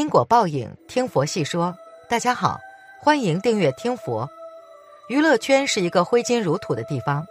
因果报应，听佛细说。大家好，欢迎订阅听佛。娱乐圈是一个挥金如土的地方，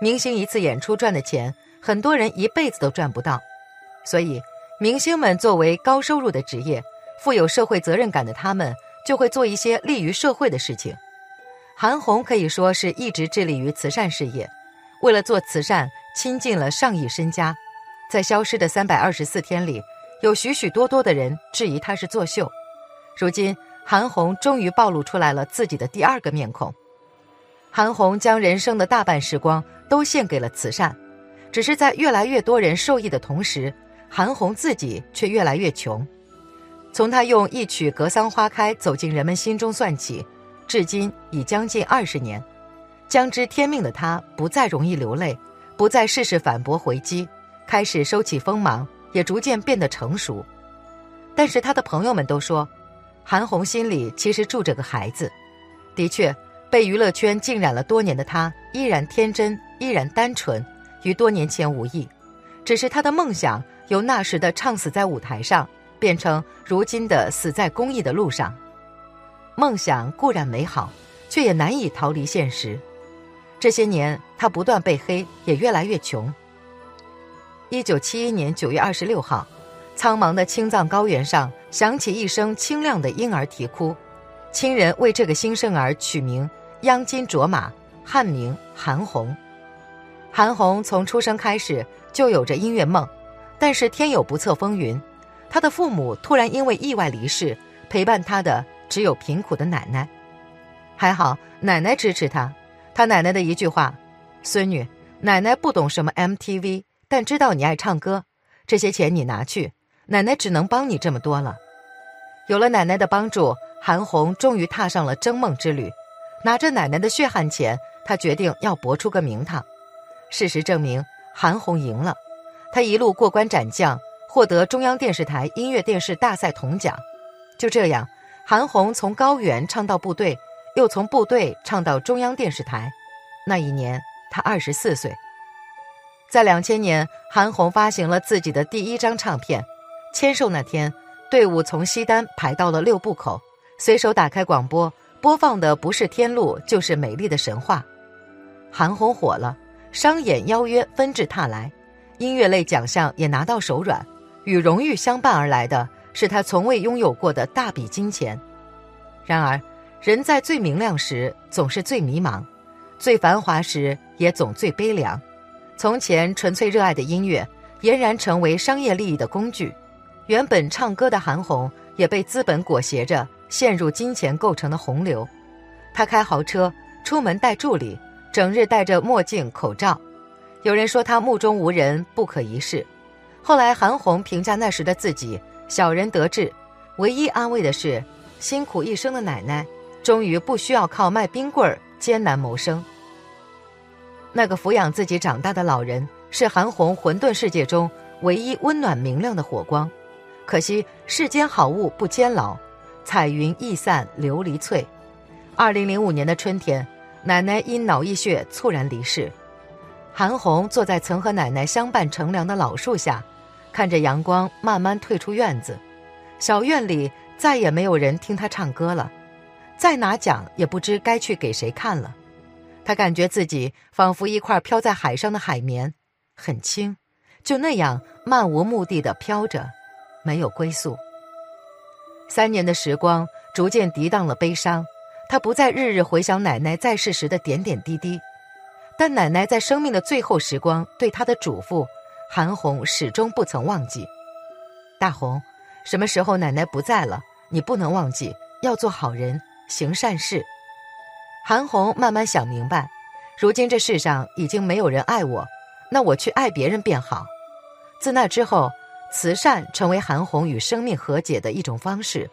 明星一次演出赚的钱，很多人一辈子都赚不到。所以，明星们作为高收入的职业，富有社会责任感的他们，就会做一些利于社会的事情。韩红可以说是一直致力于慈善事业，为了做慈善，倾尽了上亿身家。在消失的三百二十四天里，有许许多多的人质疑他是作秀。如今，韩红终于暴露出来了自己的第二个面孔。韩红将人生的大半时光都献给了慈善，只是在越来越多人受益的同时，韩红自己却越来越穷。从她用一曲《格桑花开》走进人们心中算起，至今已将近二十年。将知天命的她，不再容易流泪，不再事事反驳回击。开始收起锋芒，也逐渐变得成熟。但是他的朋友们都说，韩红心里其实住着个孩子。的确，被娱乐圈浸染了多年的她，依然天真，依然单纯，与多年前无异。只是她的梦想由那时的唱死在舞台上，变成如今的死在公益的路上。梦想固然美好，却也难以逃离现实。这些年，她不断被黑，也越来越穷。一九七一年九月二十六号，苍茫的青藏高原上响起一声清亮的婴儿啼哭，亲人为这个新生儿取名央金卓玛，汉名韩红。韩红从出生开始就有着音乐梦，但是天有不测风云，他的父母突然因为意外离世，陪伴他的只有贫苦的奶奶。还好奶奶支持他，他奶奶的一句话：“孙女，奶奶不懂什么 MTV。”但知道你爱唱歌，这些钱你拿去，奶奶只能帮你这么多了。有了奶奶的帮助，韩红终于踏上了征梦之旅。拿着奶奶的血汗钱，她决定要搏出个名堂。事实证明，韩红赢了。她一路过关斩将，获得中央电视台音乐电视大赛铜奖。就这样，韩红从高原唱到部队，又从部队唱到中央电视台。那一年，她二十四岁。在两千年，韩红发行了自己的第一张唱片。签售那天，队伍从西单排到了六部口，随手打开广播，播放的不是《天路》，就是《美丽的神话》。韩红火了，商演邀约纷至沓来，音乐类奖项也拿到手软，与荣誉相伴而来的是他从未拥有过的大笔金钱。然而，人在最明亮时总是最迷茫，最繁华时也总最悲凉。从前纯粹热爱的音乐，俨然成为商业利益的工具。原本唱歌的韩红，也被资本裹挟着陷入金钱构成的洪流。她开豪车，出门带助理，整日戴着墨镜口罩。有人说她目中无人，不可一世。后来韩红评价那时的自己：小人得志，唯一安慰的是，辛苦一生的奶奶，终于不需要靠卖冰棍儿艰难谋生。那个抚养自己长大的老人，是韩红混沌世界中唯一温暖明亮的火光。可惜世间好物不坚牢，彩云易散琉璃脆。二零零五年的春天，奶奶因脑溢血猝然离世。韩红坐在曾和奶奶相伴乘凉的老树下，看着阳光慢慢退出院子。小院里再也没有人听她唱歌了，再拿奖也不知该去给谁看了。他感觉自己仿佛一块飘在海上的海绵，很轻，就那样漫无目的的飘着，没有归宿。三年的时光逐渐涤荡了悲伤，他不再日日回想奶奶在世时的点点滴滴，但奶奶在生命的最后时光对他的嘱咐，韩红始终不曾忘记。大红，什么时候奶奶不在了，你不能忘记要做好人，行善事。韩红慢慢想明白，如今这世上已经没有人爱我，那我去爱别人便好。自那之后，慈善成为韩红与生命和解的一种方式。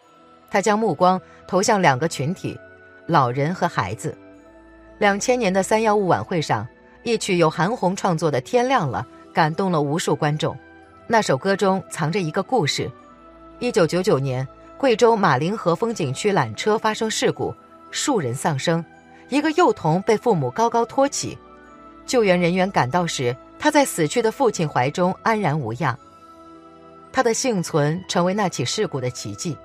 他将目光投向两个群体：老人和孩子。两千年的三幺五晚会上，一曲由韩红创作的《天亮了》感动了无数观众。那首歌中藏着一个故事：一九九九年，贵州马陵河风景区缆车发生事故，数人丧生。一个幼童被父母高高托起，救援人员赶到时，他在死去的父亲怀中安然无恙。他的幸存成为那起事故的奇迹。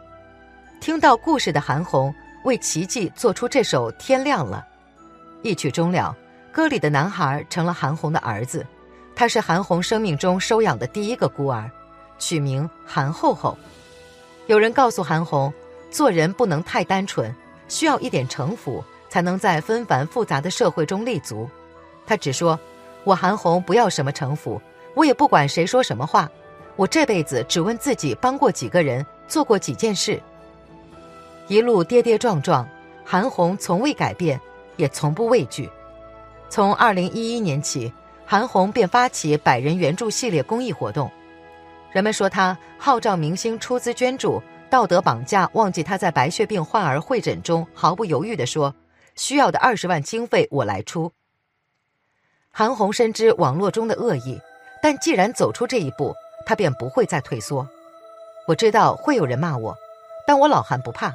听到故事的韩红为奇迹做出这首《天亮了》，一曲终了，歌里的男孩成了韩红的儿子，他是韩红生命中收养的第一个孤儿，取名韩厚厚。有人告诉韩红，做人不能太单纯，需要一点城府，才能在纷繁复杂的社会中立足。他只说：“我韩红不要什么城府，我也不管谁说什么话，我这辈子只问自己帮过几个人，做过几件事。”一路跌跌撞撞，韩红从未改变，也从不畏惧。从二零一一年起，韩红便发起百人援助系列公益活动。人们说他号召明星出资捐助，道德绑架，忘记他在白血病患儿会诊中毫不犹豫地说：“需要的二十万经费我来出。”韩红深知网络中的恶意，但既然走出这一步，他便不会再退缩。我知道会有人骂我，但我老韩不怕。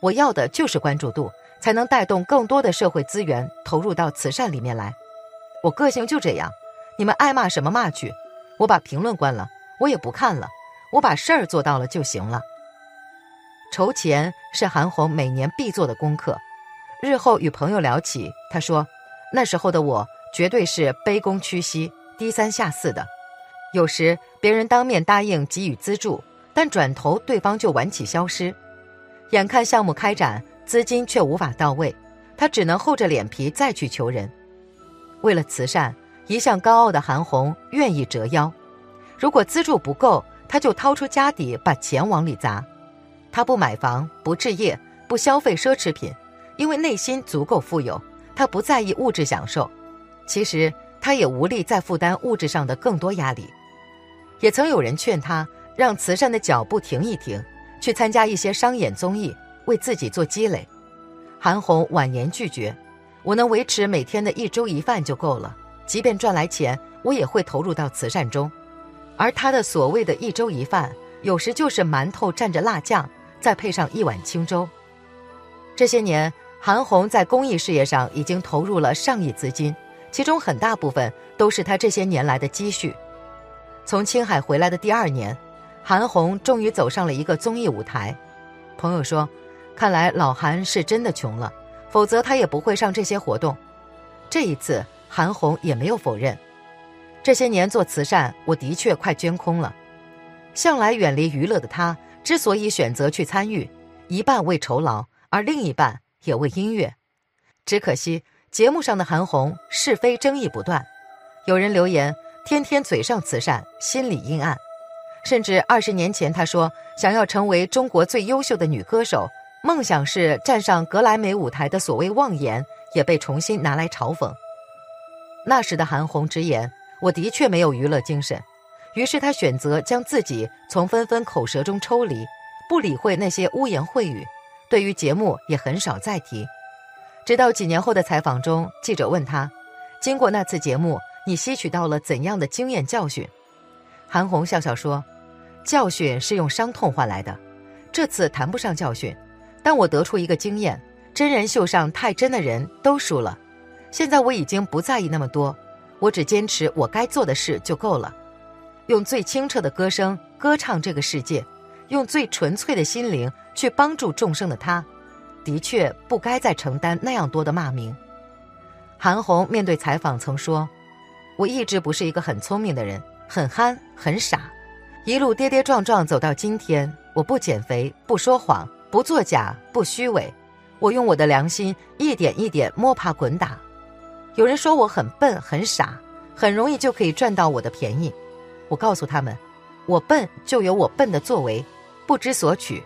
我要的就是关注度，才能带动更多的社会资源投入到慈善里面来。我个性就这样，你们爱骂什么骂去，我把评论关了。我也不看了，我把事儿做到了就行了。筹钱是韩红每年必做的功课。日后与朋友聊起，他说：“那时候的我绝对是卑躬屈膝、低三下四的。有时别人当面答应给予资助，但转头对方就晚起消失。眼看项目开展，资金却无法到位，他只能厚着脸皮再去求人。为了慈善，一向高傲的韩红愿意折腰。”如果资助不够，他就掏出家底把钱往里砸。他不买房，不置业，不消费奢侈品，因为内心足够富有。他不在意物质享受，其实他也无力再负担物质上的更多压力。也曾有人劝他让慈善的脚步停一停，去参加一些商演综艺，为自己做积累。韩红婉言拒绝：“我能维持每天的一粥一饭就够了，即便赚来钱，我也会投入到慈善中。”而他的所谓的一粥一饭，有时就是馒头蘸着辣酱，再配上一碗清粥。这些年，韩红在公益事业上已经投入了上亿资金，其中很大部分都是她这些年来的积蓄。从青海回来的第二年，韩红终于走上了一个综艺舞台。朋友说：“看来老韩是真的穷了，否则他也不会上这些活动。”这一次，韩红也没有否认。这些年做慈善，我的确快捐空了。向来远离娱乐的他，之所以选择去参与，一半为酬劳，而另一半也为音乐。只可惜节目上的韩红是非争议不断，有人留言天天嘴上慈善，心里阴暗。甚至二十年前她说想要成为中国最优秀的女歌手，梦想是站上格莱美舞台的所谓妄言，也被重新拿来嘲讽。那时的韩红直言。我的确没有娱乐精神，于是她选择将自己从纷纷口舌中抽离，不理会那些污言秽语，对于节目也很少再提。直到几年后的采访中，记者问他：“经过那次节目，你吸取到了怎样的经验教训？”韩红笑笑说：“教训是用伤痛换来的，这次谈不上教训，但我得出一个经验：真人秀上太真的人都输了。现在我已经不在意那么多。”我只坚持我该做的事就够了，用最清澈的歌声歌唱这个世界，用最纯粹的心灵去帮助众生的他，的确不该再承担那样多的骂名。韩红面对采访曾说：“我一直不是一个很聪明的人，很憨很傻，一路跌跌撞撞走到今天。我不减肥，不说谎，不作假，不虚伪，我用我的良心一点一点摸爬滚打。”有人说我很笨很傻，很容易就可以赚到我的便宜。我告诉他们，我笨就有我笨的作为，不知所取。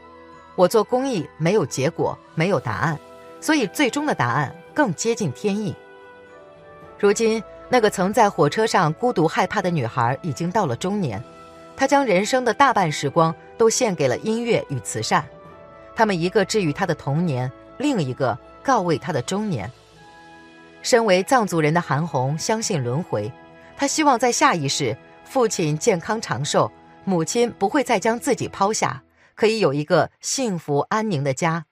我做公益没有结果，没有答案，所以最终的答案更接近天意。如今，那个曾在火车上孤独害怕的女孩已经到了中年，她将人生的大半时光都献给了音乐与慈善。他们一个治愈她的童年，另一个告慰她的中年。身为藏族人的韩红相信轮回，她希望在下一世，父亲健康长寿，母亲不会再将自己抛下，可以有一个幸福安宁的家。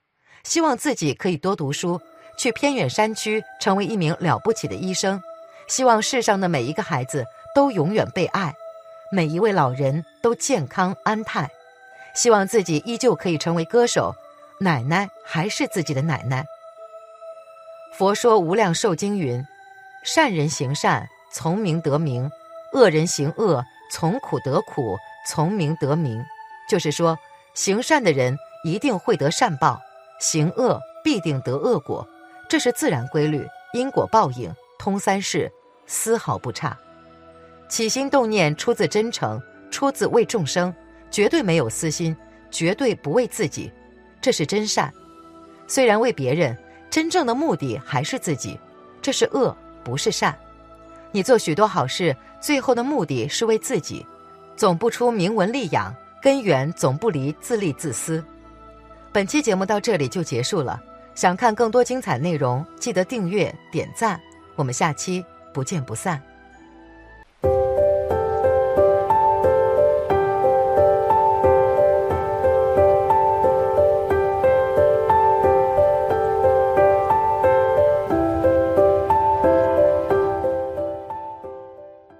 希望自己可以多读书，去偏远山区成为一名了不起的医生。希望世上的每一个孩子都永远被爱，每一位老人都健康安泰。希望自己依旧可以成为歌手，奶奶还是自己的奶奶。佛说《无量寿经》云：“善人行善，从名得名；恶人行恶，从苦得苦，从名得名。”就是说，行善的人一定会得善报，行恶必定得恶果，这是自然规律，因果报应通三世，丝毫不差。起心动念出自真诚，出自为众生，绝对没有私心，绝对不为自己，这是真善。虽然为别人。真正的目的还是自己，这是恶，不是善。你做许多好事，最后的目的是为自己，总不出名闻利养，根源总不离自利自私。本期节目到这里就结束了，想看更多精彩内容，记得订阅点赞，我们下期不见不散。